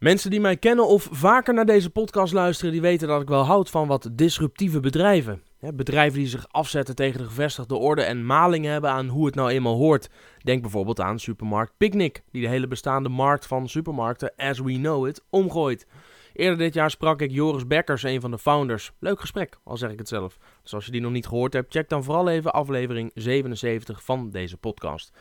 Mensen die mij kennen of vaker naar deze podcast luisteren, die weten dat ik wel houd van wat disruptieve bedrijven. bedrijven die zich afzetten tegen de gevestigde orde en maling hebben aan hoe het nou eenmaal hoort. Denk bijvoorbeeld aan supermarkt Picnic, die de hele bestaande markt van supermarkten as we know it omgooit. Eerder dit jaar sprak ik Joris Bekkers, een van de founders. Leuk gesprek, al zeg ik het zelf. Dus als je die nog niet gehoord hebt, check dan vooral even aflevering 77 van deze podcast.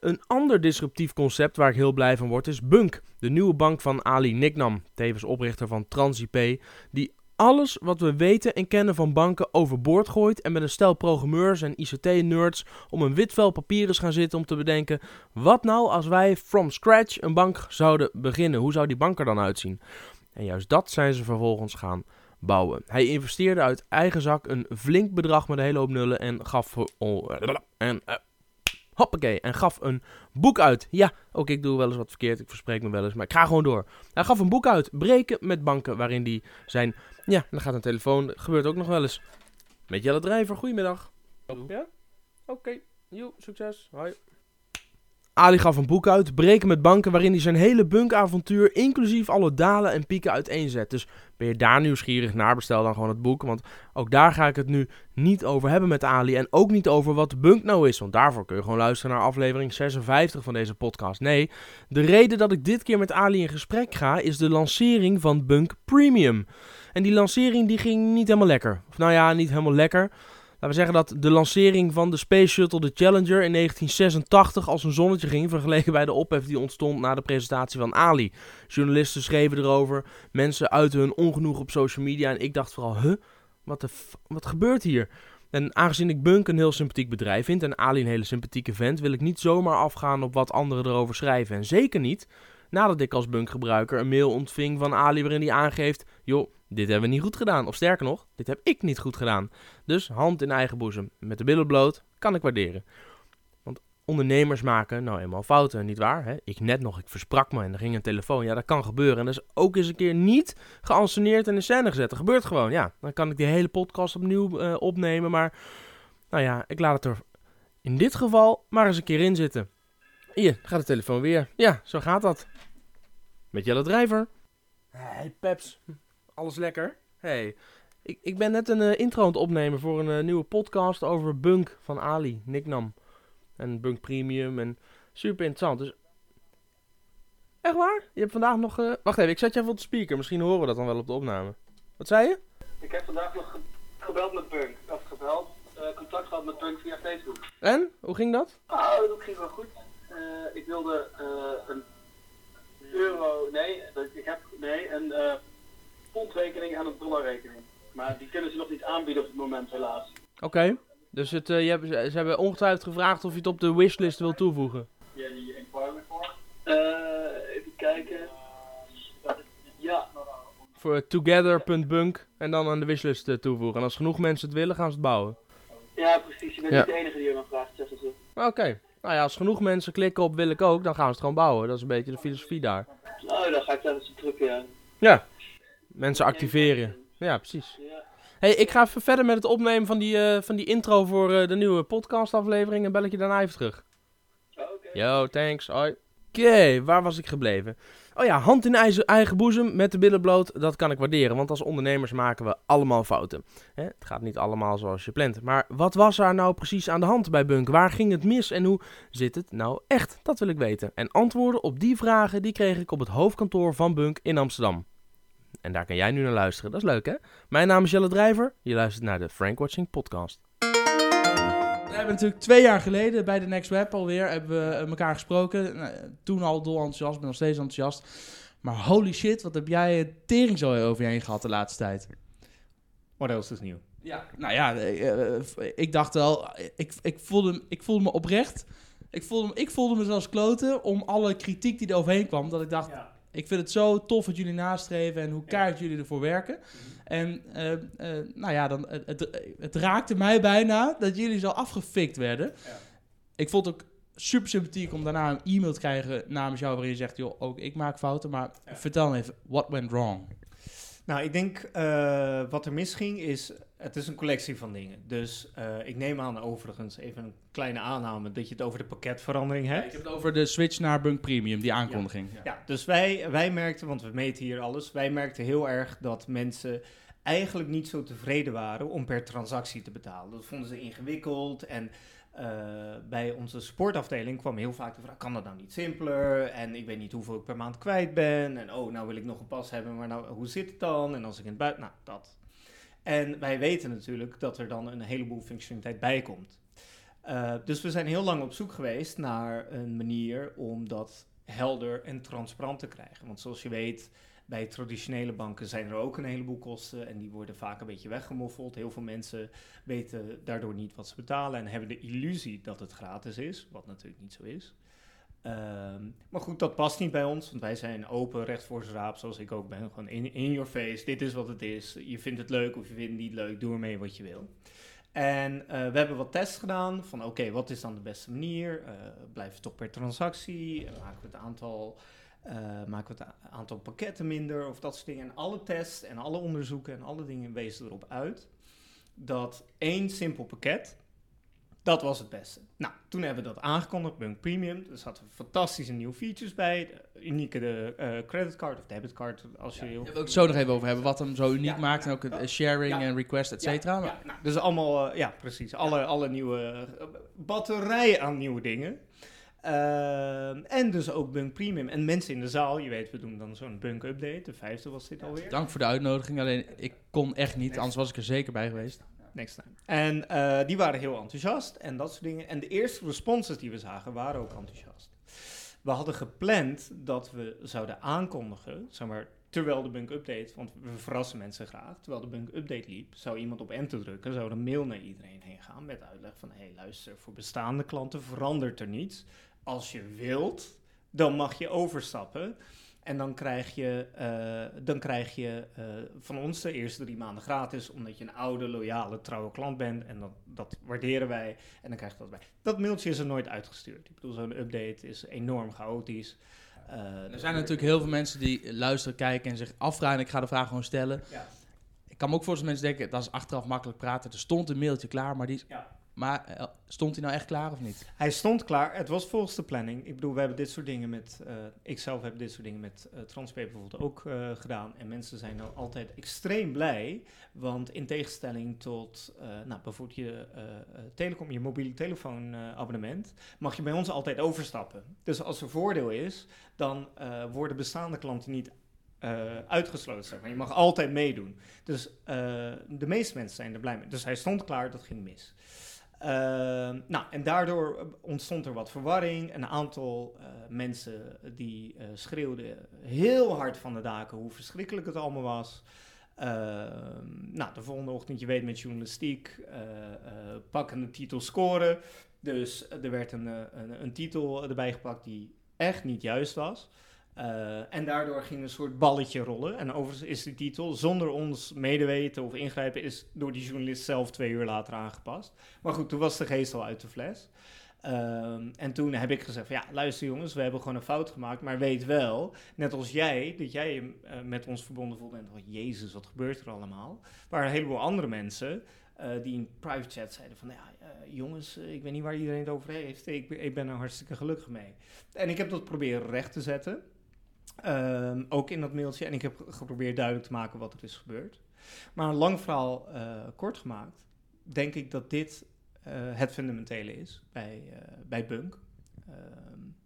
Een ander disruptief concept waar ik heel blij van word is Bunk, de nieuwe bank van Ali Niknam, tevens oprichter van TransIP, die alles wat we weten en kennen van banken overboord gooit en met een stel programmeurs en ICT-nerds om een wit vel papier is gaan zitten om te bedenken wat nou als wij from scratch een bank zouden beginnen, hoe zou die bank er dan uitzien? En juist dat zijn ze vervolgens gaan bouwen. Hij investeerde uit eigen zak een flink bedrag met een hele hoop nullen en gaf en uh, Hoppakee. En gaf een boek uit. Ja, ook ik doe wel eens wat verkeerd. Ik verspreek me wel eens. Maar ik ga gewoon door. Hij gaf een boek uit. Breken met banken. Waarin die zijn. Ja, dan gaat een telefoon. Gebeurt ook nog wel eens. Met Jelle Drijver. Goedemiddag. Ja? Oké. Okay. succes. Hoi. Ali gaf een boek uit, Breken met banken, waarin hij zijn hele bunkavontuur, inclusief alle dalen en pieken uiteenzet. Dus ben je daar nieuwsgierig naar, bestel dan gewoon het boek. Want ook daar ga ik het nu niet over hebben met Ali. En ook niet over wat bunk nou is. Want daarvoor kun je gewoon luisteren naar aflevering 56 van deze podcast. Nee, de reden dat ik dit keer met Ali in gesprek ga, is de lancering van Bunk Premium. En die lancering die ging niet helemaal lekker. Of nou ja, niet helemaal lekker. Laten we zeggen dat de lancering van de Space Shuttle, de Challenger, in 1986 als een zonnetje ging, vergeleken bij de ophef die ontstond na de presentatie van Ali. Journalisten schreven erover, mensen uiten hun ongenoeg op social media en ik dacht vooral, huh, wat, de wat gebeurt hier? En aangezien ik Bunk een heel sympathiek bedrijf vind en Ali een hele sympathieke vent, wil ik niet zomaar afgaan op wat anderen erover schrijven. En zeker niet nadat ik als Bunk-gebruiker een mail ontving van Ali waarin hij aangeeft, joh, dit hebben we niet goed gedaan. Of sterker nog, dit heb ik niet goed gedaan. Dus hand in eigen boezem. Met de billen bloot, kan ik waarderen. Want ondernemers maken nou eenmaal fouten, niet waar? Hè? Ik net nog, ik versprak me en er ging een telefoon. Ja, dat kan gebeuren. En dat is ook eens een keer niet geanceneerd en in scène gezet. Dat gebeurt gewoon, ja. Dan kan ik die hele podcast opnieuw uh, opnemen. Maar, nou ja, ik laat het er in dit geval maar eens een keer in zitten. Hier, gaat de telefoon weer. Ja, zo gaat dat. Met Jelle Drijver. Hey Peps, alles lekker? Hey, ik, ik ben net een uh, intro aan het opnemen voor een uh, nieuwe podcast over Bunk van Ali, Nicknam. En Bunk Premium en super interessant. Dus Echt waar? Je hebt vandaag nog... Uh... Wacht even, ik zet je even op de speaker. Misschien horen we dat dan wel op de opname. Wat zei je? Ik heb vandaag nog gebeld met Bunk. Of gebeld. contact gehad met Bunk via Facebook. En? Hoe ging dat? Oh, dat ging wel goed. ik wilde een euro... Nee, ik heb... Nee, een pondrekening en een dollarrekening. Maar die kunnen ze nog niet aanbieden op het moment, helaas. Oké. Dus het, uh, je hebt, ze hebben ongetwijfeld gevraagd of je het op de wishlist wil toevoegen. Ja, die inquiry voor. Uh, even kijken. Ja. Voor together.bunk en dan aan de wishlist uh, toevoegen. En als genoeg mensen het willen, gaan ze het bouwen. Ja, precies. Je bent niet de enige die nog vraagt, zeggen ze. Oké. Nou ja, als genoeg mensen klikken op wil ik ook, dan gaan ze het gewoon bouwen. Dat is een beetje de filosofie daar. Nou, dan ga ik daar eens drukken, ja. Ja. Mensen activeren. Ja, precies. Hey, ik ga even verder met het opnemen van die, uh, van die intro voor uh, de nieuwe podcastaflevering en bel ik je daarna even terug. Oké. Okay. Yo, thanks. Hoi. Oké, waar was ik gebleven? Oh ja, hand in eigen, eigen boezem met de billen bloot, dat kan ik waarderen. Want als ondernemers maken we allemaal fouten. Hè? Het gaat niet allemaal zoals je plant. Maar wat was er nou precies aan de hand bij Bunk? Waar ging het mis en hoe zit het nou echt? Dat wil ik weten. En antwoorden op die vragen die kreeg ik op het hoofdkantoor van Bunk in Amsterdam. En daar kan jij nu naar luisteren. Dat is leuk, hè? Mijn naam is Jelle Drijver. Je luistert naar de Frank Watching Podcast. We hebben natuurlijk twee jaar geleden bij de Next Web alweer hebben we elkaar gesproken. Nou, toen al dol enthousiast, ben nog steeds enthousiast. Maar holy shit, wat heb jij tering zo over je heen gehad de laatste tijd? What else is nieuw? Ja, nou ja, eh, eh, ik dacht wel, ik, ik, voelde, ik voelde me oprecht. Ik voelde, ik voelde me zelfs kloten om alle kritiek die er overheen kwam. Dat ik dacht, ja ik vind het zo tof wat jullie nastreven en hoe kaart jullie ervoor werken. Mhm. En uh, uh, nou ja, dan, het, het, raakte mij bijna dat jullie zo afgefikt werden. Ja. Ik vond het ook super sympathiek om daarna een e-mail te krijgen namens jou waarin je zegt, joh, ook ik maak fouten, maar vertel me even, what went wrong? Nou, ik denk uh, wat er misging is, het is een collectie van dingen. Dus uh, ik neem aan overigens, even een kleine aanname, dat je het over de pakketverandering hebt. Ik heb het over de switch naar Bunk Premium, die aankondiging. Ja, ja dus wij, wij merkten, want we meten hier alles, wij merkten heel erg dat mensen eigenlijk niet zo tevreden waren om per transactie te betalen. Dat vonden ze ingewikkeld en uh, bij onze sportafdeling kwam heel vaak de vraag: kan dat nou niet simpeler? En ik weet niet hoeveel ik per maand kwijt ben. En oh, nou wil ik nog een pas hebben, maar nou, hoe zit het dan? En als ik in het buiten. Nou, dat. En wij weten natuurlijk dat er dan een heleboel functionaliteit bij komt. Uh, dus we zijn heel lang op zoek geweest naar een manier om dat helder en transparant te krijgen. Want zoals je weet, bij traditionele banken zijn er ook een heleboel kosten en die worden vaak een beetje weggemoffeld. Heel veel mensen weten daardoor niet wat ze betalen en hebben de illusie dat het gratis is, wat natuurlijk niet zo is. Ehm, maar goed, dat past niet bij ons, want wij zijn open, recht voor zijn raap, zoals ik ook ben. Gewoon in, in your face, dit is wat het is. Je vindt het leuk of je vindt het niet leuk, doe ermee wat je wil. En uh, we hebben wat tests gedaan van oké, wat is dan de beste manier? Uh, blijven we toch per transactie? Maken we het aantal maken we het aantal pakketten minder of dat soort dingen. En alle tests en alle onderzoeken en alle dingen wezen erop uit dat één simpel pakket, dat was het beste. Nou, toen hebben we dat aangekondigd, Bunk Premium. Er zaten fantastische nieuwe features bij. De unieke de, uh, creditcard of debitcard. Als je ja, wil ik zo nog even over hebben. Wat hem zo uniek maakt. en ook het sharing en request, et cetera. Nou, dus allemaal, uh, ja precies. Alle, alle nieuwe batterij aan nieuwe dingen. Uh, en dus ook Bunk Premium. En mensen in de zaal, je weet, we doen dan zo'n Bunk Update. De vijfde was dit alweer. Dank voor de uitnodiging. Alleen ik kon echt niet, anders was ik er zeker bij geweest. Next time. En uh, die waren heel enthousiast en dat soort dingen. En de eerste responses die we zagen waren ook enthousiast. We hadden gepland dat we zouden aankondigen, zeg maar, terwijl de Bunk Update, want we verrassen mensen graag, terwijl de Bunk Update liep, zou iemand op enter drukken, zou een mail naar iedereen heen gaan met uitleg van, hé hey, luister, voor bestaande klanten verandert er niets als je wilt, dan mag je overstappen. En dan krijg je, uh, dan krijg je uh, van ons de eerste drie maanden gratis, omdat je een oude, loyale, trouwe klant bent. En dat, dat waarderen wij. En dan krijg je dat bij. Dat mailtje is er nooit uitgestuurd. Ik bedoel, zo'n update is enorm chaotisch. Uh, er zijn natuurlijk heel veel mensen die luisteren, kijken en zich afvragen. Ik ga de vraag gewoon stellen. Ja. Ik kan me ook voor mensen denken, dat is achteraf makkelijk praten. Er stond een mailtje klaar, maar die ja. Maar eh, stond hij nou echt klaar of niet? Hij stond klaar. Het was volgens de planning. Ik bedoel, we hebben dit soort dingen met... Uh, ik zelf heb dit soort dingen met uh, Transpaper bijvoorbeeld ook gedaan. En mensen zijn dan altijd extreem blij. Want in tegenstelling tot nou, bijvoorbeeld je telecom, je mobiele telefoonabonnement... mag je bij ons altijd overstappen. Dus als er voordeel is, dan worden bestaande klanten niet uitgesloten. Maar. Je mag altijd meedoen. Dus de meeste mensen zijn er blij mee. Dus hij stond klaar, dat ging mis. Uh, nou, en daardoor ontstond er wat verwarring. Een aantal uh, mensen die uh, schreeuwden heel hard van de daken hoe verschrikkelijk het allemaal was. Ehm, nou, de volgende ochtend, je weet met journalistiek, pakken de titel scoren. Dus er werd een, een, een titel erbij gepakt die echt niet juist was. Uh, en daardoor ging een soort balletje rollen. En overigens is de titel, zonder ons medeweten of ingrijpen, is door die journalist zelf twee uur later aangepast. Maar goed, toen was de geest al uit de fles. Uh, en toen heb ik gezegd: Ja, luister jongens, we hebben gewoon een fout gemaakt. Maar weet wel, net als jij, dat jij je uh, met ons verbonden voelt. En Jezus, wat gebeurt er allemaal? Waar een heleboel andere mensen uh, die in private chat zeiden: van ja, jongens, ik weet niet waar iedereen het over heeft. Ik, ik ben er hartstikke gelukkig mee. En ik heb dat proberen recht te zetten. Um, ook in dat mailtje. En ik heb geprobeerd duidelijk te maken wat er is gebeurd. Maar een lang verhaal uh, kort gemaakt, denk ik dat dit uh, het fundamentele is bij, uh, bij Bunk. Um,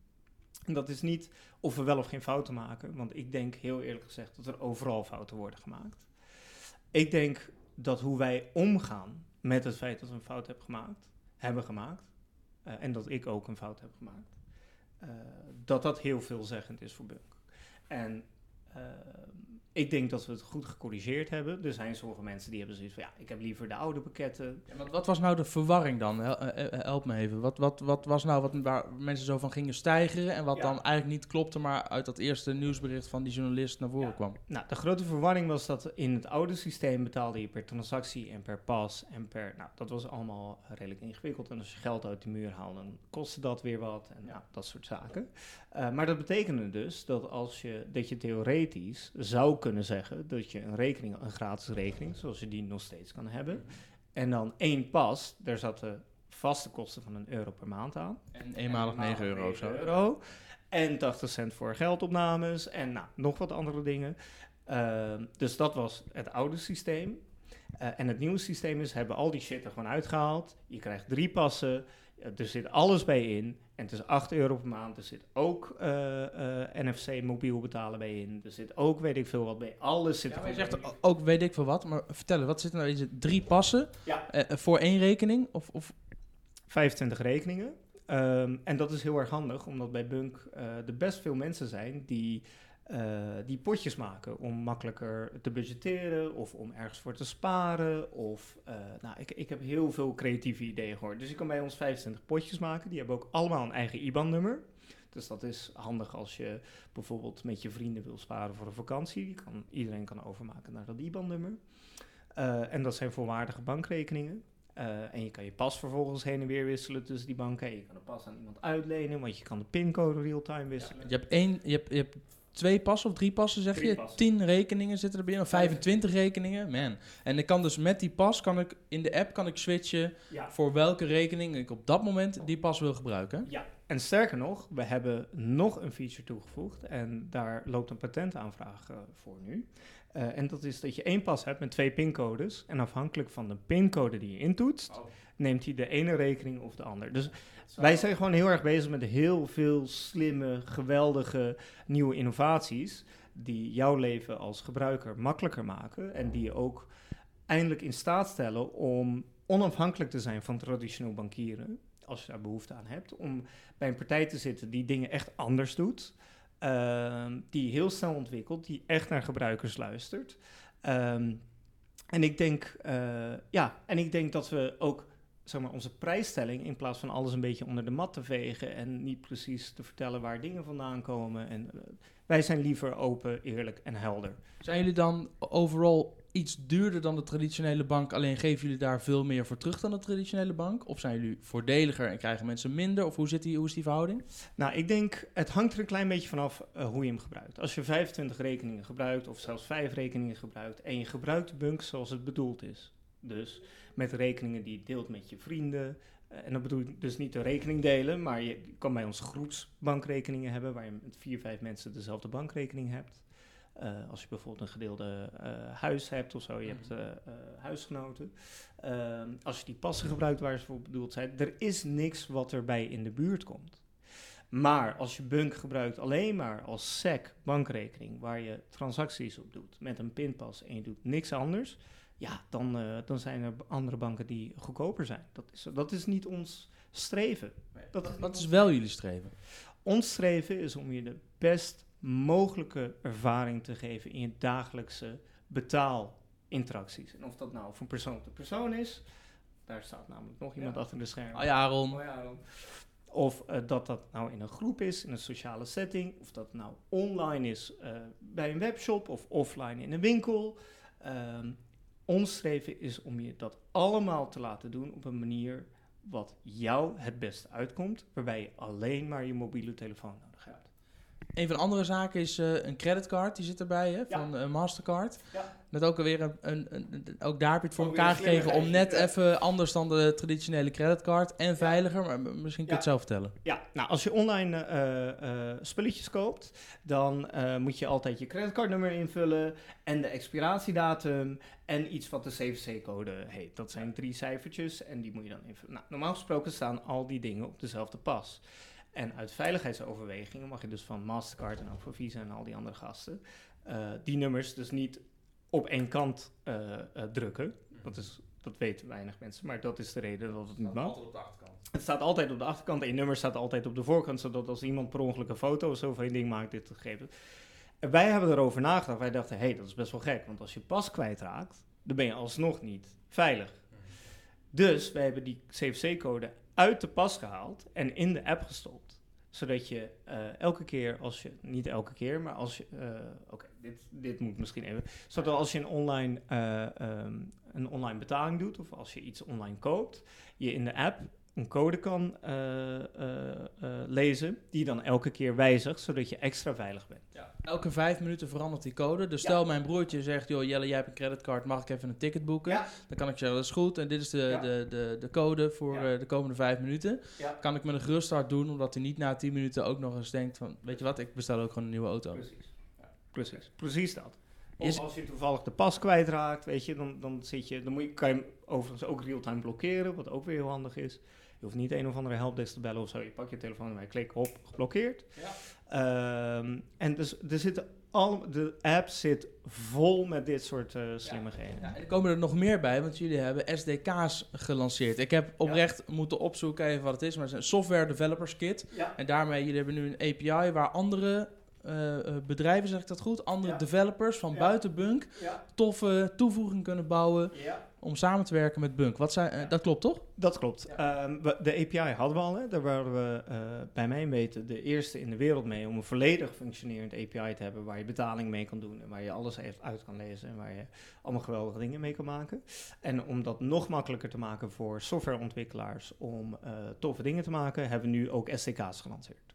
en dat is niet of we wel of geen fouten maken, want ik denk heel eerlijk gezegd dat er overal fouten worden gemaakt. Ik denk dat hoe wij omgaan met het feit dat we een fout hebben gemaakt, hebben gemaakt, en dat ik ook een fout heb gemaakt, dat dat heel veelzeggend is voor Bunk. En uh, ik denk dat we het goed gecorrigeerd hebben. Er zijn sommige mensen die hebben zoiets van, ja, ik heb liever de oude pakketten. Ja, wat, wat, was nou de verwarring dan? Eh, eh, help me even. Wat, wat, wat was nou wat, waar mensen zo van gingen stijgeren en wat ja. dan eigenlijk niet klopte, maar uit dat eerste nieuwsbericht van die journalist naar voren ja. kwam? Nou, de grote verwarring was dat in het oude systeem betaalde je per transactie en per pas en per, nou, dat was allemaal redelijk ingewikkeld. En als je geld uit de muur haalde, dan kostte dat weer wat en ja. dat soort zaken. Uh, maar dat betekende dus dat als je, dat je theoretisch zou kunnen zeggen dat je een rekening, een gratis rekening, zoals je die nog steeds kan hebben, en dan één pas, daar zaten vaste kosten van een euro per maand aan. En eenmalig 9 euro of zo. Euro, en 80 cent voor geldopnames en nou, nog wat andere dingen. Uh, dus dat was het oude systeem. Uh, en het nieuwe systeem is, hebben al die shit er gewoon uitgehaald. Je krijgt drie passen, er zit alles bij in. En het is 8 euro per maand. Er zit ook uh, uh, NFC mobiel betalen bij in. Er zit ook weet ik veel wat bij. Alles zit ja, er je zegt ook weet ik veel wat. Maar vertel, wat zit er nou? Is het drie passen Ja. uh, voor één rekening? Of, of 25 rekeningen. Um, en dat is heel erg handig, omdat bij Bunk er best veel mensen zijn die uh, die potjes maken om makkelijker te budgetteren of om ergens voor te sparen. Of, uh, nou, ik, ik heb heel veel creatieve ideeën gehoord. Dus je kan bij ons 25 potjes maken. Die hebben ook allemaal een eigen IBAN-nummer. Dus dat is handig als je bijvoorbeeld met je vrienden wil sparen voor een vakantie. Die kan, iedereen kan overmaken naar dat IBAN-nummer. Uh, en dat zijn volwaardige bankrekeningen. Uh, en je kan je pas vervolgens heen en weer wisselen tussen die banken. En je kan de pas aan iemand uitlenen, want je kan de pincode real-time wisselen. Ja, je hebt één, je hebt, je hebt twee passen of drie passen, zeg drie je? Passen. Tien rekeningen zitten er binnen, of 25 rekeningen, man. En ik kan dus met die pas, kan ik in de app kan ik switchen ja. voor welke rekening ik op dat moment die pas wil gebruiken. Ja, en sterker nog, we hebben nog een feature toegevoegd en daar loopt een patentaanvraag uh, voor nu. Uh, en dat is dat je één pas hebt met twee pincodes en afhankelijk van de pincode die je intoetst, oh. Neemt hij de ene rekening of de ander. Dus wij zijn gewoon heel erg bezig met heel veel slimme, geweldige nieuwe innovaties die jouw leven als gebruiker makkelijker maken en die je ook eindelijk in staat stellen om onafhankelijk te zijn van traditioneel bankieren, als je daar behoefte aan hebt, om bij een partij te zitten die dingen echt anders doet, uh, die heel snel ontwikkelt, die echt naar gebruikers luistert. Um, en ik denk, uh, ja, en ik denk dat we ook zeg maar, onze prijsstelling, in plaats van alles een beetje onder de mat te vegen en niet precies te vertellen waar dingen vandaan komen. En uh, wij zijn liever open, eerlijk en helder. Zijn jullie dan overal iets duurder dan de traditionele bank, alleen geven jullie daar veel meer voor terug dan de traditionele bank? Of zijn jullie voordeliger en krijgen mensen minder? Of hoe, zit die, hoe is die verhouding? Nou, ik denk, het hangt er een klein beetje vanaf uh, hoe je hem gebruikt. Als je 25 rekeningen gebruikt, of zelfs 5 rekeningen gebruikt, en je gebruikt de bank zoals het bedoeld is. Dus met rekeningen die je deelt met je vrienden. Uh, en dat bedoel ik dus niet de rekening delen, maar je kan bij ons groepsbankrekeningen hebben, waar je met vier, vijf mensen dezelfde bankrekening hebt. Uh, als je bijvoorbeeld een gedeelde uh, huis hebt of zo, je hebt uh, huisgenoten. Ehm, als je die passen gebruikt waar ze voor bedoeld zijn, er is niks wat erbij in de buurt komt. Maar als je Bunk gebruikt alleen maar als SEC bankrekening, waar je transacties op doet met een pinpas en je doet niks anders, ja, dan, dan zijn er andere banken die goedkoper zijn. Dat is, dat is niet ons streven. Dat is, wat is wel jullie streven? Ons streven is om je de best mogelijke ervaring te geven in je dagelijkse betaalinteracties. En of dat nou van persoon tot persoon is, daar staat namelijk nog iemand ja. achter de schermen. Oh ja, Aaron. Oh ja, Aaron. Of uh, dat dat nou in een groep is, in een sociale setting, of dat nou online is uh, bij een webshop of offline in een winkel. Um, ons streven is om je dat allemaal te laten doen op een manier wat jou het beste uitkomt, waarbij je alleen maar je mobiele telefoon. Een van de andere zaken is uh, een creditcard, die zit erbij, hè, van ja. uh, Mastercard. Ja. Net ook alweer een, een, ook daar heb je het voor ook elkaar gekregen om net even anders dan de traditionele creditcard en veiliger, maar misschien kun je het zelf vertellen. Ja, nou als je online uh, spulletjes koopt, dan moet je altijd je creditcardnummer invullen en de expiratiedatum en iets wat de CVC-code heet. Dat zijn drie cijfertjes en die moet je dan invullen. Nou, normaal gesproken staan al die dingen op dezelfde pas. En uit veiligheidsoverwegingen mag je dus van Mastercard en ook van Visa en al die andere gasten uh, die nummers dus niet op één kant uh, uh, drukken. Dat, is, dat weten weinig mensen, maar dat is de reden dat het niet mag. op de achterkant. Het staat altijd op de achterkant en je nummer staat altijd op de voorkant, zodat als iemand per ongeluk een foto of zo van je ding maakt, dit gegeven. En wij hebben erover nagedacht. Wij dachten, hé, hey, dat is best wel gek, want als je pas kwijtraakt, dan ben je alsnog niet veilig. Dus wij hebben die CVC-code uit de pas gehaald en in de app gestopt. Zodat je uh, elke keer als je, niet elke keer, maar als je, uh, oké, dit, dit moet misschien even. Zodat als je een online, uh, um, een online betaling doet of als je iets online koopt, je in de app een code kan eh, eh, eh, lezen, die je dan elke keer wijzigt, zodat je extra veilig bent. Ja. Elke vijf minuten verandert die code. Dus stel mijn broertje zegt, joh Jelle, jij hebt een creditcard, mag ik even een ticket boeken? Ja. Dan kan ik zeggen, dat is goed en dit is de, de, de, de code voor de komende vijf minuten. Kan ik met een geruststart doen, omdat hij niet na tien minuten ook nog eens denkt van, weet je wat, ik bestel ook gewoon een nieuwe auto. Precies. Precies. Precies dat. Is- Of als je toevallig de pas kwijtraakt, weet je, dan, dan, zit je, dan moet je, kan je hem overigens ook real-time blokkeren, wat ook weer heel handig is. Je hoeft niet een of andere helpdesk te bellen of zo. Je pakt je telefoon en wij klikken op, geblokkeerd. Ehm, en dus er zitten al, de app zit vol met dit soort eh slimmigheden. Ja, er komen er nog meer bij, want jullie hebben SDK's gelanceerd. Ik heb oprecht moeten opzoeken even wat het is, maar het is een Software Developers Kit. Ja. En daarmee, jullie hebben nu een API waar andere eh, eh, bedrijven, zeg ik dat goed, andere Ja. developers van Ja. buiten Bunk Ja. toffe toevoegingen kunnen bouwen ja. Om samen te werken met Bunk. Wat zijn, eh, dat klopt toch? Dat klopt. Ehm, we- de API hadden we al. Hè. Daar waren we eh, bij mijn weten de eerste in de wereld mee om een volledig functionerend API te hebben waar je betaling mee kan doen en waar je alles even uit kan lezen en waar je allemaal geweldige dingen mee kan maken. En om dat nog makkelijker te maken voor softwareontwikkelaars om eh, toffe dingen te maken, hebben we nu ook SDK's gelanceerd.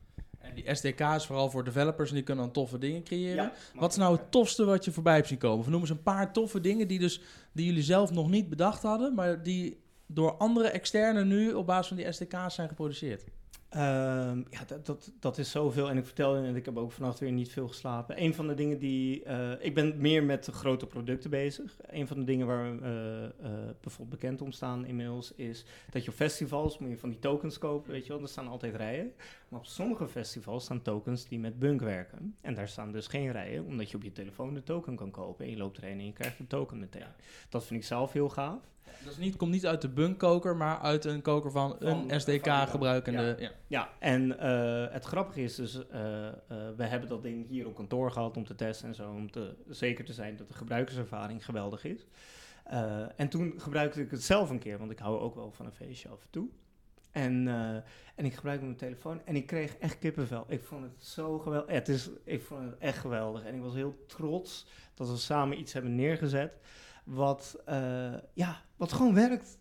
En die SDK is vooral voor developers en die kunnen dan toffe dingen creëren. Ja, Wat is nou het tofste wat je voorbij hebt zien komen? Of noem eens een paar toffe dingen die, dus, die jullie zelf nog niet bedacht hadden, maar die door andere externen nu op basis van die SDK's zijn geproduceerd. Ehm, ja, dat, dat, is zoveel. En ik vertelde net, ik heb ook vannacht weer niet veel geslapen. Een van de dingen die... eh, ik ben meer met grote producten bezig. Een van de dingen waar we eh, eh, bijvoorbeeld bekend om staan inmiddels... is dat je op festivals moet je van die tokens kopen, weet je wel. Er staan altijd rijen. Maar op sommige festivals staan tokens die met Bunk werken. En daar staan dus geen rijen, omdat je op je telefoon de token kan kopen. En je loopt erheen en je krijgt de token meteen. Dat vind ik zelf heel gaaf. Dat is niet, komt niet uit de Bunk-koker, maar uit een koker van, Van- een van SDK-gebruikende. Ja. Ja, en eh, het grappige is dus, eh, eh, we hebben dat ding hier op kantoor gehad om te testen en zo, om te, zeker te zijn dat de gebruikerservaring geweldig is. Eh, en toen gebruikte ik het zelf een keer, want ik hou ook wel van een feestje af en toe. En, eh, en ik gebruikte mijn telefoon en ik kreeg echt kippenvel. Ik vond het zo geweldig. Het is, ik vond het echt geweldig. En ik was heel trots dat we samen iets hebben neergezet wat, eh, ja, wat gewoon werkt.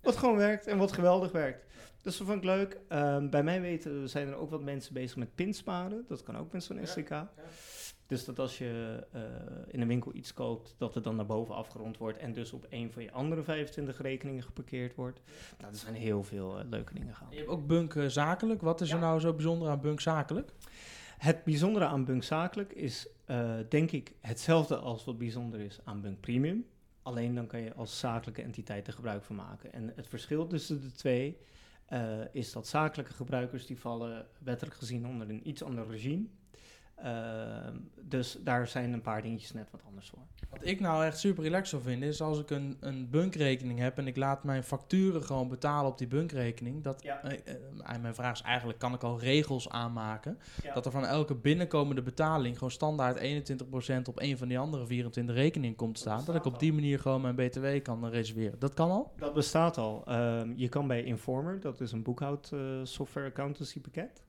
Wat gewoon werkt en wat geweldig werkt. Dus dat vond ik leuk. Ehm, bij mij weten zijn er ook wat mensen bezig met pinsparen. Dat kan ook met zo'n SDK. Dus dat als je eh, in een winkel iets koopt, dat het dan naar boven afgerond wordt en dus op een van je andere 25 rekeningen geparkeerd wordt. Nou, er zijn heel veel eh, leuke dingen gaan. Je hebt ook Bunk zakelijk. Wat is er nou zo bijzonder aan Bunk zakelijk? Het bijzondere aan Bunk Zakelijk is, eh, denk ik, hetzelfde als wat bijzonder is aan Bunk Premium. Alleen dan kan je als zakelijke entiteit er gebruik van maken. En het verschil tussen de twee eh, is dat zakelijke gebruikers die vallen wettelijk gezien onder een iets ander regime. Ehm, dus daar zijn een paar dingetjes net wat anders voor. Wat ik nou echt super relaxed zou vinden, is als ik een, een bunkrekening heb en ik laat mijn facturen gewoon betalen op die bunkrekening. Dat, Ja. eh, eh, en mijn vraag is eigenlijk, kan ik al regels aanmaken? Ja. Dat er van elke binnenkomende betaling gewoon standaard 21% op een van die andere 24 rekeningen komt te staan. Dat ik op die manier gewoon mijn btw kan eh, reserveren. Dat kan al? Dat bestaat al. Ehm, je kan bij Informer, dat is een boekhoud eh, software accountancy pakket, eh,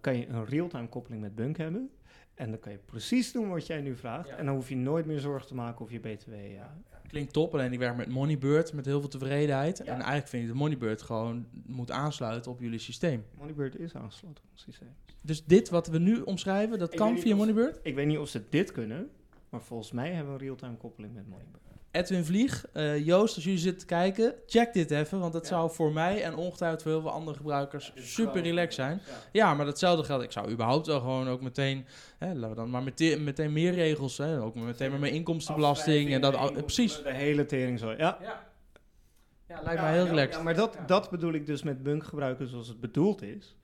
kan je een real-time koppeling met Bunk hebben. En dan kan je precies doen wat jij nu vraagt. Ja. En dan hoef je nooit meer zorgen te maken of je BTW. Ja. Klinkt top, alleen ik werk met Moneybird met heel veel tevredenheid. Ja. En eigenlijk vind ik dat Moneybird gewoon moet aansluiten op jullie systeem. Moneybird is aangesloten op het systeem. Dus dit wat we nu omschrijven, dat Ik kan via of- Moneybird? Ik weet niet of ze dit kunnen, maar volgens mij hebben we een real-time koppeling met Moneybird. Edwin Vlieg, eh, Joost, als jullie zitten te kijken, check dit even. Want dat Ja. zou voor mij en ongetwijfeld voor heel veel andere gebruikers super gewoon- relaxed zijn. Ja. Ja, maar datzelfde geldt. Ik zou überhaupt wel gewoon ook meteen, hè, laten we dan maar meteen, meteen meer regels, hè, ook meteen met mijn inkomstenbelasting en dat, al- eh, precies. De hele tering zo, ja. Ja, ja lijkt Ja, mij heel ja, relaxed. Ja, maar dat, Ja. dat bedoel ik dus met Bunk gebruiken zoals het bedoeld is.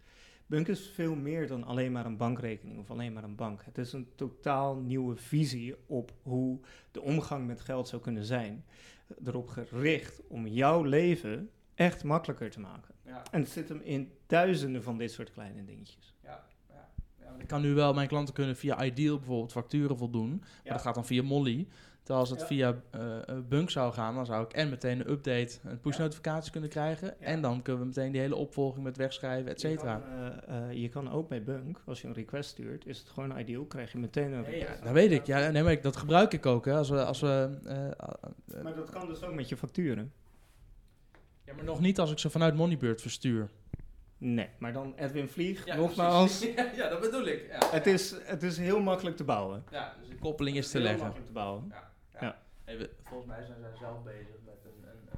Bunk is veel meer dan alleen maar een bankrekening of alleen maar een bank. Het is een totaal nieuwe visie op hoe de omgang met geld zou kunnen zijn. Erop gericht om jouw leven echt makkelijker te maken. Ja. En het zit hem in duizenden van dit soort kleine dingetjes. Ja, ja. Ja, ik kan nu wel, mijn klanten kunnen via Ideal bijvoorbeeld facturen voldoen. Maar dat gaat dan via Molly. Terwijl als het Ja. via eh, eh, Bunk zou gaan, dan zou ik en meteen een update, een push notificatie kunnen krijgen. Ja. En dan kunnen we meteen die hele opvolging met wegschrijven, et cetera. Je kan, eh, eh, je kan ook bij Bunk, als je een request stuurt, is het gewoon ideal, krijg je meteen een Ja, dat weet ik. Ja, nee, maar ik- dat gebruik ik ook. Hè. Als we, als we, Maar dat kan dus ook met je facturen. Ja, maar nog niet als ik ze vanuit Moneybird verstuur. Nee, maar dan Edwin Vlieg, nogmaals. Ja, ja, dat bedoel ik. Ja, Het is, het is heel makkelijk te bouwen. ja, dus de koppeling is te heel leggen. makkelijk te bouwen. Even, volgens mij zijn zij zelf bezig met een, een,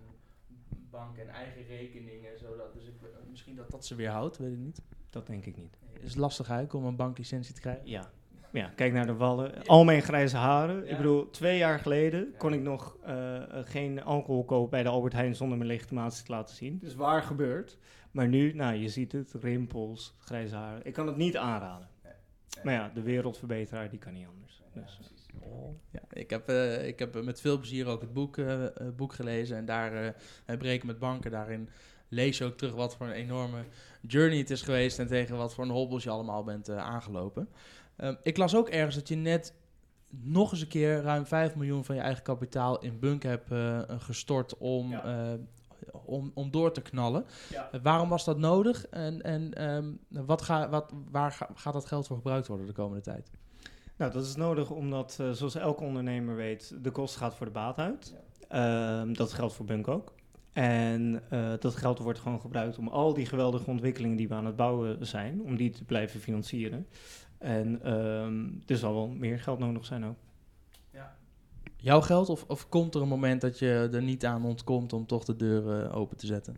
een bank en eigen rekeningen. Zodat, dus ik, misschien dat dat ze weer houdt, weet ik niet. Dat denk ik niet. Het is lastig eigenlijk om een banklicentie te krijgen. Ja. Ja, kijk naar de wallen. Al mijn grijze haren. Ja. Ik bedoel, twee jaar geleden Ja. kon ik nog eh, eh, geen alcohol kopen bij de Albert Heijn zonder mijn legitimatie te laten zien. Dus waar gebeurt. Maar nu, nou, je ziet het, rimpels, grijze haren. Ik kan het niet aanraden. Maar ja, de wereldverbeteraar, die kan niet anders. Dus. Ja, ik, heb, eh, ik heb met veel plezier ook het boek, eh, eh, boek gelezen. En daar, het Breken met Banken, daarin lees je ook terug wat voor een enorme journey het is geweest. En tegen wat voor een hobbels je allemaal bent aangelopen. Ehm, ik las ook ergens dat je net nog eens een keer ruim 5 miljoen van je eigen kapitaal in Bunk hebt gestort om, Ja. om, om door te knallen. Ja. Waarom was dat nodig en, en ehm, wat ga, wat, waar ga- gaat dat geld voor gebruikt worden de komende tijd? Nou, dat is nodig omdat, eh, zoals elke ondernemer weet, de kost gaat voor de baat uit. Ehm, dat geldt voor Bunk ook. En eh, dat geld wordt gewoon gebruikt om al die geweldige ontwikkelingen die we aan het bouwen zijn, om die te blijven financieren. En ehm, er zal wel meer geld nodig zijn ook. Jouw geld of, of komt er een moment dat je er niet aan ontkomt om toch de deur eh, open te zetten?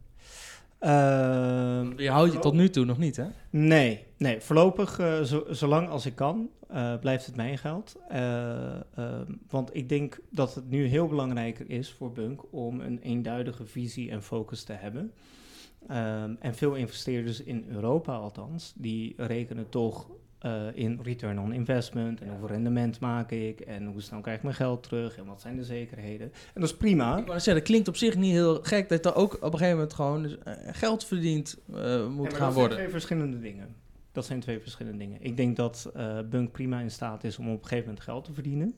Ehm, Je houdt je tot nu toe nog niet, hè? Nee, nee voorlopig, eh, zo, zolang als ik kan, eh, blijft het mijn geld. Eh, ehm, want ik denk dat het nu heel belangrijk is voor Bunk om een eenduidige visie en focus te hebben. Ehm, en veel investeerders in Europa althans, die rekenen toch eh, in return on investment en hoeveel rendement maak ik en hoe snel krijg ik mijn geld terug en wat zijn de zekerheden. En dat is prima. Zeggen, dat klinkt op zich niet heel gek dat er ook op een gegeven moment gewoon dus, eh, geld verdiend eh, moet Ja, maar gaan dat worden. zijn twee verschillende dingen. Dat zijn twee verschillende dingen. Ik denk dat Bunk prima in staat is om op een gegeven moment geld te verdienen.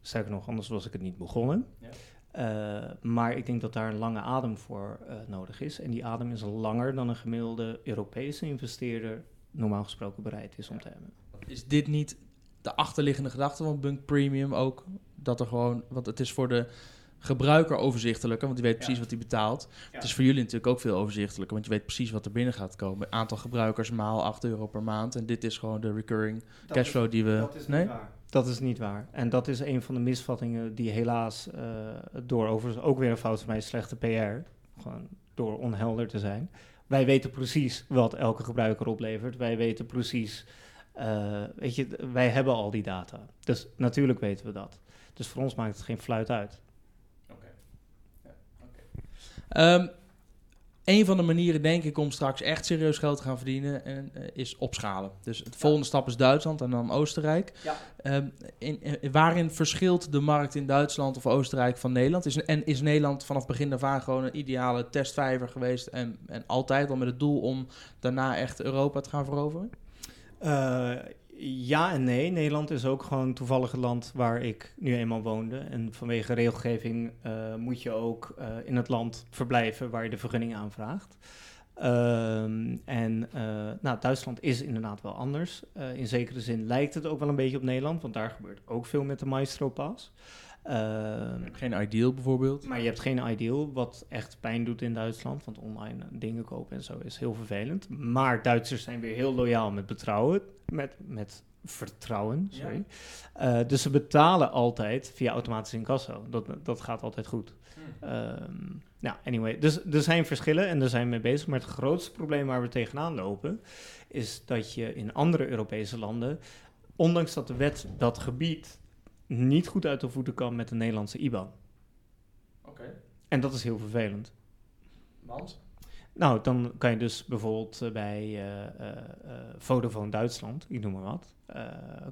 Sterker nog, anders was ik het niet begonnen. Ja. Maar ik denk dat daar een lange adem voor nodig is. En die adem is langer dan een gemiddelde Europese investeerder normaal gesproken bereid is om te hebben. Is dit niet de achterliggende gedachte van Bunk Premium ook? Dat er gewoon, want het is voor de gebruiker overzichtelijker, want die weet precies Ja. wat hij betaalt. Ja. Het is voor jullie natuurlijk ook veel overzichtelijker, want je weet precies wat er binnen gaat komen. Aantal gebruikers maal 8 euro per maand. En dit is gewoon de recurring cashflow die we... nee? waar. Dat is niet waar. En dat is een van de misvattingen die helaas eh, door overigens ook weer een fout van mij slechte PR, gewoon door onhelder te zijn. Wij weten precies wat elke gebruiker oplevert. Wij weten precies, eh, weet je, wij hebben al die data. Dus natuurlijk weten we dat. Dus voor ons maakt het geen fluit uit. Ehm, een van de manieren, denk ik, om straks echt serieus geld te gaan verdienen, en, eh, is opschalen. Dus de volgende stap is Duitsland en dan Oostenrijk. Ja. Ehm, in, in- waarin verschilt de markt in Duitsland of Oostenrijk van Nederland? Is, en is Nederland vanaf begin af aan gewoon een ideale testvijver geweest en, en altijd al met het doel om daarna echt Europa te gaan veroveren? Eh, ja en nee. Nederland is ook gewoon toevallig het land waar ik nu eenmaal woonde. En vanwege regelgeving eh, moet je ook eh, in het land verblijven waar je de vergunning aanvraagt. Ehm, en eh, nou, Duitsland is inderdaad wel anders. In zekere zin lijkt het ook wel een beetje op Nederland, want daar gebeurt ook veel met de Maestro Pass. Ehm, Geen ideal bijvoorbeeld. maar je hebt geen ideal, wat echt pijn doet in Duitsland. Want online dingen kopen en zo is heel vervelend. Maar Duitsers zijn weer heel loyaal met betrouwen. Met, met vertrouwen, sorry. Eh, dus ze betalen altijd via automatisch incasso. Dat, dat gaat altijd goed. Nou, anyway. Dus er zijn verschillen en daar zijn we mee bezig. Maar het grootste probleem waar we tegenaan lopen... is dat je in andere Europese landen... ondanks dat de wet dat gebied niet goed uit de voeten kan met de Nederlandse IBAN. Oké. En dat is heel vervelend. Want? Nou, dan kan je dus bijvoorbeeld eh, bij eh, eh, eh, Vodafone Duitsland, ik noem maar wat, eh,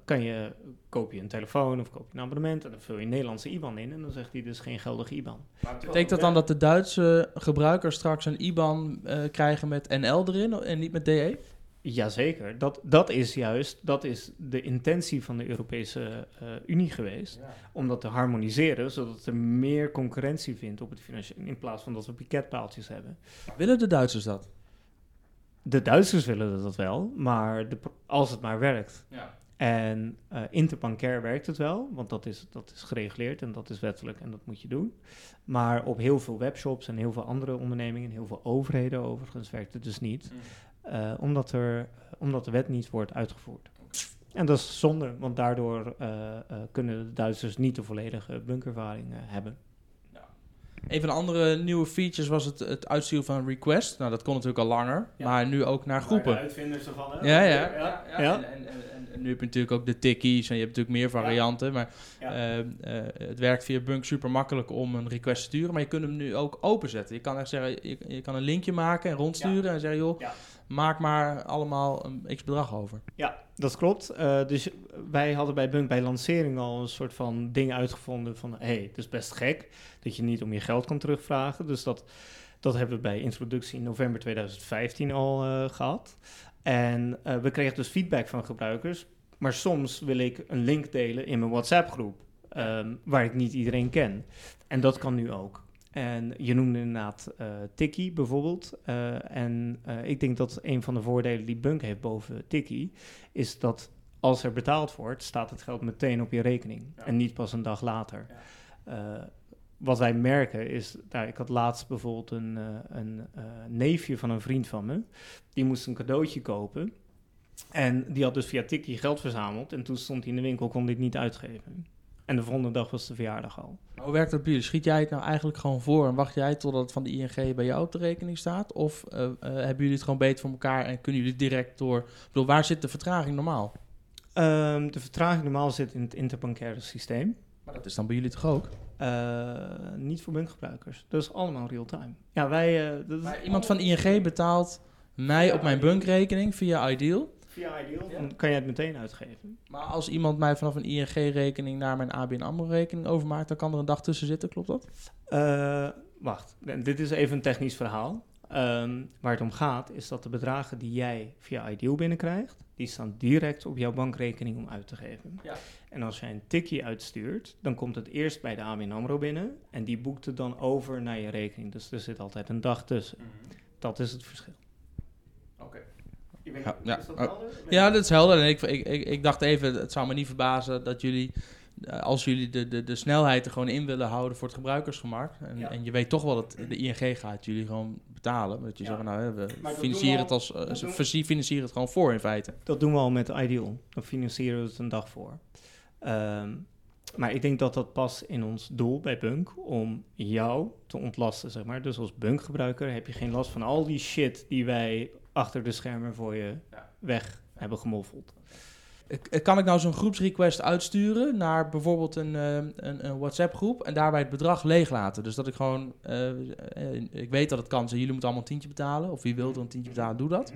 kan je, koop je een telefoon of koop je een abonnement en dan vul je een Nederlandse IBAN in en dan zegt hij dus geen geldige IBAN. Betekent dat dan dat de Duitse gebruikers straks een IBAN eh, krijgen met NL erin en niet met DE? Jazeker, dat, dat is juist, dat is de intentie van de Europese eh, Unie geweest, om dat te harmoniseren, zodat er meer concurrentie vindt op het financiële, in plaats van dat we piketpaaltjes hebben. Willen de Duitsers dat? De Duitsers willen dat wel, maar de, als het maar werkt. Ja. En uh, interbankair werkt het wel, want dat is, dat is gereguleerd en dat is wettelijk en dat moet je doen. Maar op heel veel webshops en heel veel andere ondernemingen, heel veel overheden overigens, werkt het dus niet. Uh, omdat, er, omdat de wet niet wordt uitgevoerd. En dat is zonde, want daardoor uh, kunnen de Duitsers niet de volledige bunkervaring hebben. Een van de andere nieuwe features was het, het uitsturen van een request. Nou, dat kon natuurlijk al langer, maar nu ook naar groepen. De uitvinders ervan, hè? Ja, ja. ja, ja. En, en, en, en, nu heb je natuurlijk ook de tickies en je hebt natuurlijk meer varianten. Maar uh, uh, het werkt via Bunk super makkelijk om een request te sturen. Maar je kunt hem nu ook openzetten. Je kan echt zeggen, je, je kan een linkje maken en rondsturen en zeggen, joh, maak maar allemaal een x bedrag over. Ja, dat klopt. Uh, dus wij hadden bij Bunk bij lancering al een soort van ding uitgevonden van... hé, hey, het is best gek dat je niet om je geld kan terugvragen. Dus dat, dat hebben we bij introductie in november 2015 al uh, gehad. En uh, we kregen dus feedback van gebruikers. Maar soms wil ik een link delen in mijn WhatsApp-groep... Um, waar ik niet iedereen ken. En dat kan nu ook. En je noemde inderdaad uh, Tiki bijvoorbeeld. Uh, en uh, ik denk dat een van de voordelen die Bunk heeft boven Tiki... is dat als er betaald wordt, staat het geld meteen op je rekening. Ja. En niet pas een dag later. Ja. wat wij merken is... Nou, ik had laatst bijvoorbeeld een, een neefje van een vriend van me. Die moest een cadeautje kopen. En die had dus via Tiki geld verzameld. En toen stond hij in de winkel, kon dit niet uitgeven. En de volgende dag was de verjaardag al. Hoe werkt dat bij jullie? Schiet jij het nou eigenlijk gewoon voor en wacht jij totdat het van de ING bij jou op de rekening staat? Of uh, uh, hebben jullie het gewoon beter voor elkaar en kunnen jullie direct door... Ik bedoel, waar zit de vertraging normaal? Um, de vertraging normaal zit in het interbankaire systeem. Maar dat is dan bij jullie toch ook? Uh, niet voor bankgebruikers. Dat is allemaal real-time. Ja, wij... maar iemand van ING betaalt mij op mijn bankrekening via Ideal... Via Ideal, ja. dan kan je het meteen uitgeven. Maar als iemand mij vanaf een ING-rekening naar mijn ABN AMRO-rekening overmaakt, dan kan er een dag tussen zitten, klopt dat? Uh, wacht, dit is even een technisch verhaal. Um, waar het om gaat, is dat de bedragen die jij via Ideal binnenkrijgt, die staan direct op jouw bankrekening om uit te geven. Ja. En als jij een tikje uitstuurt, dan komt het eerst bij de ABN AMRO binnen en die boekt het dan over naar je rekening. Dus er zit altijd een dag tussen. Mm -hmm. Dat is het verschil. Ja, ja. Is dat helder? ja, dat is helder. En ik, ik, ik, ik, dacht even, het zou me niet verbazen dat jullie, als jullie de, de, de snelheid er gewoon in willen houden voor het gebruikersgemak. En, ja. en je weet toch wel dat de ING gaat jullie gewoon betalen. Dat je ja. zegt, nou, we financieren het, als, uh, ze financieren het gewoon voor in feite. Dat doen we al met Ideal. Dan financieren we het een dag voor. Um, maar ik denk dat dat past in ons doel bij Bunk om jou te ontlasten, zeg maar. Dus als Bunk-gebruiker heb je geen last van al die shit die wij achter de schermen voor je ja. weg hebben gemoffeld. Kan ik nou zo'n groepsrequest uitsturen naar bijvoorbeeld een, uh, een, een WhatsApp-groep en daarbij het bedrag leeg laten? Dus dat ik gewoon, uh, ik weet dat het kan zijn, jullie moeten allemaal een tientje betalen, of wie wil er een tientje betalen, doe dat.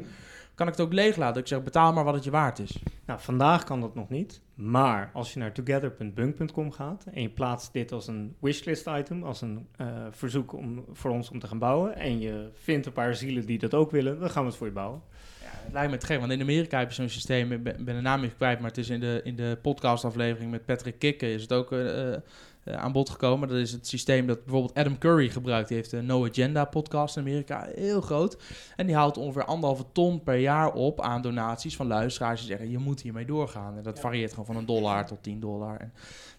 Kan ik het ook leeg laten? Ik zeg, betaal maar wat het je waard is. Nou, vandaag kan dat nog niet. Maar als je naar together.bunk.com gaat en je plaatst dit als een wishlist item, als een uh, verzoek om, voor ons om te gaan bouwen, en je vindt een paar zielen die dat ook willen, dan gaan we het voor je bouwen. Ja, het lijkt me te gek, want in Amerika heb je zo'n systeem, ik ben, ben de naam even kwijt, maar het is in de, in de podcastaflevering met Patrick Kikken is het ook uh, aan bod gekomen. Dat is het systeem dat bijvoorbeeld Adam Curry gebruikt. Die heeft een No Agenda podcast in Amerika, heel groot. En die houdt ongeveer anderhalve ton per jaar op aan donaties van luisteraars die zeggen, je moet hiermee doorgaan. En dat ja. varieert gewoon van een dollar tot 10 dollar. En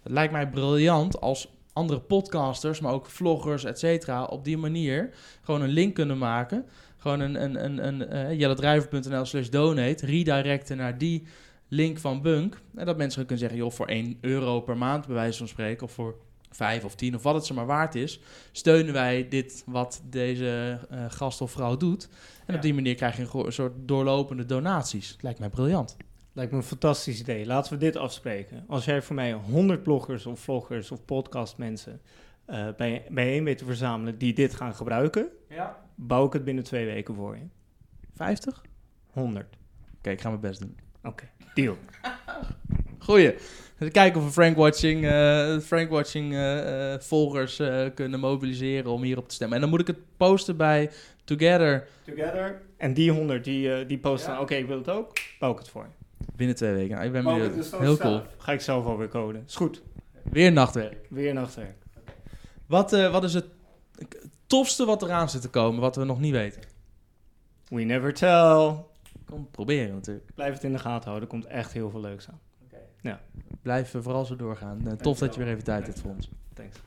dat lijkt mij briljant als andere podcasters, maar ook vloggers, et cetera, op die manier gewoon een link kunnen maken. Gewoon een, een, een, een uh, jelledrijver.nl slash donate, redirecten naar die link van Bunk. En dat mensen kunnen zeggen, joh, voor 1 euro per maand, bij wijze van spreken, of voor 5 of 10 of wat het ze maar waard is, steunen wij dit wat deze uh, gast of vrouw doet. En ja. op die manier krijg je een, een soort doorlopende donaties. Lijkt mij briljant. Lijkt me een fantastisch idee. Laten we dit afspreken. Als jij voor mij 100 bloggers of vloggers of podcastmensen uh, bij, bijeen weet te verzamelen die dit gaan gebruiken, ja. bouw ik het binnen twee weken voor je. 50? 100. Oké, okay, ik ga mijn best doen. Oké, okay, deal. Goeie. Even kijken of we Frank-watching uh, Frank -watching, uh, uh, volgers kunnen mobiliseren om hierop te stemmen. En dan moet ik het posten bij Together. Together. En die 100 die, die posten, ja. oké, okay, ik wil het ook, bouw ik het voor je. Binnen twee weken. Nou, ik ben benieuwd. Dus Heel cool. Zelf. Ga ik zelf alweer coden. Is goed. Weer nachtwerk. Weer nachtwerk. Okay. Wat, wat is het tofste wat eraan zit te komen, wat we nog niet weten? We never tell. Kom proberen natuurlijk. Blijf het in de gaten houden, er komt echt heel veel leuks aan. Ja. Blijf vooral zo doorgaan. Eh, tof dat je weer even tijd hebt voor ons. Thanks.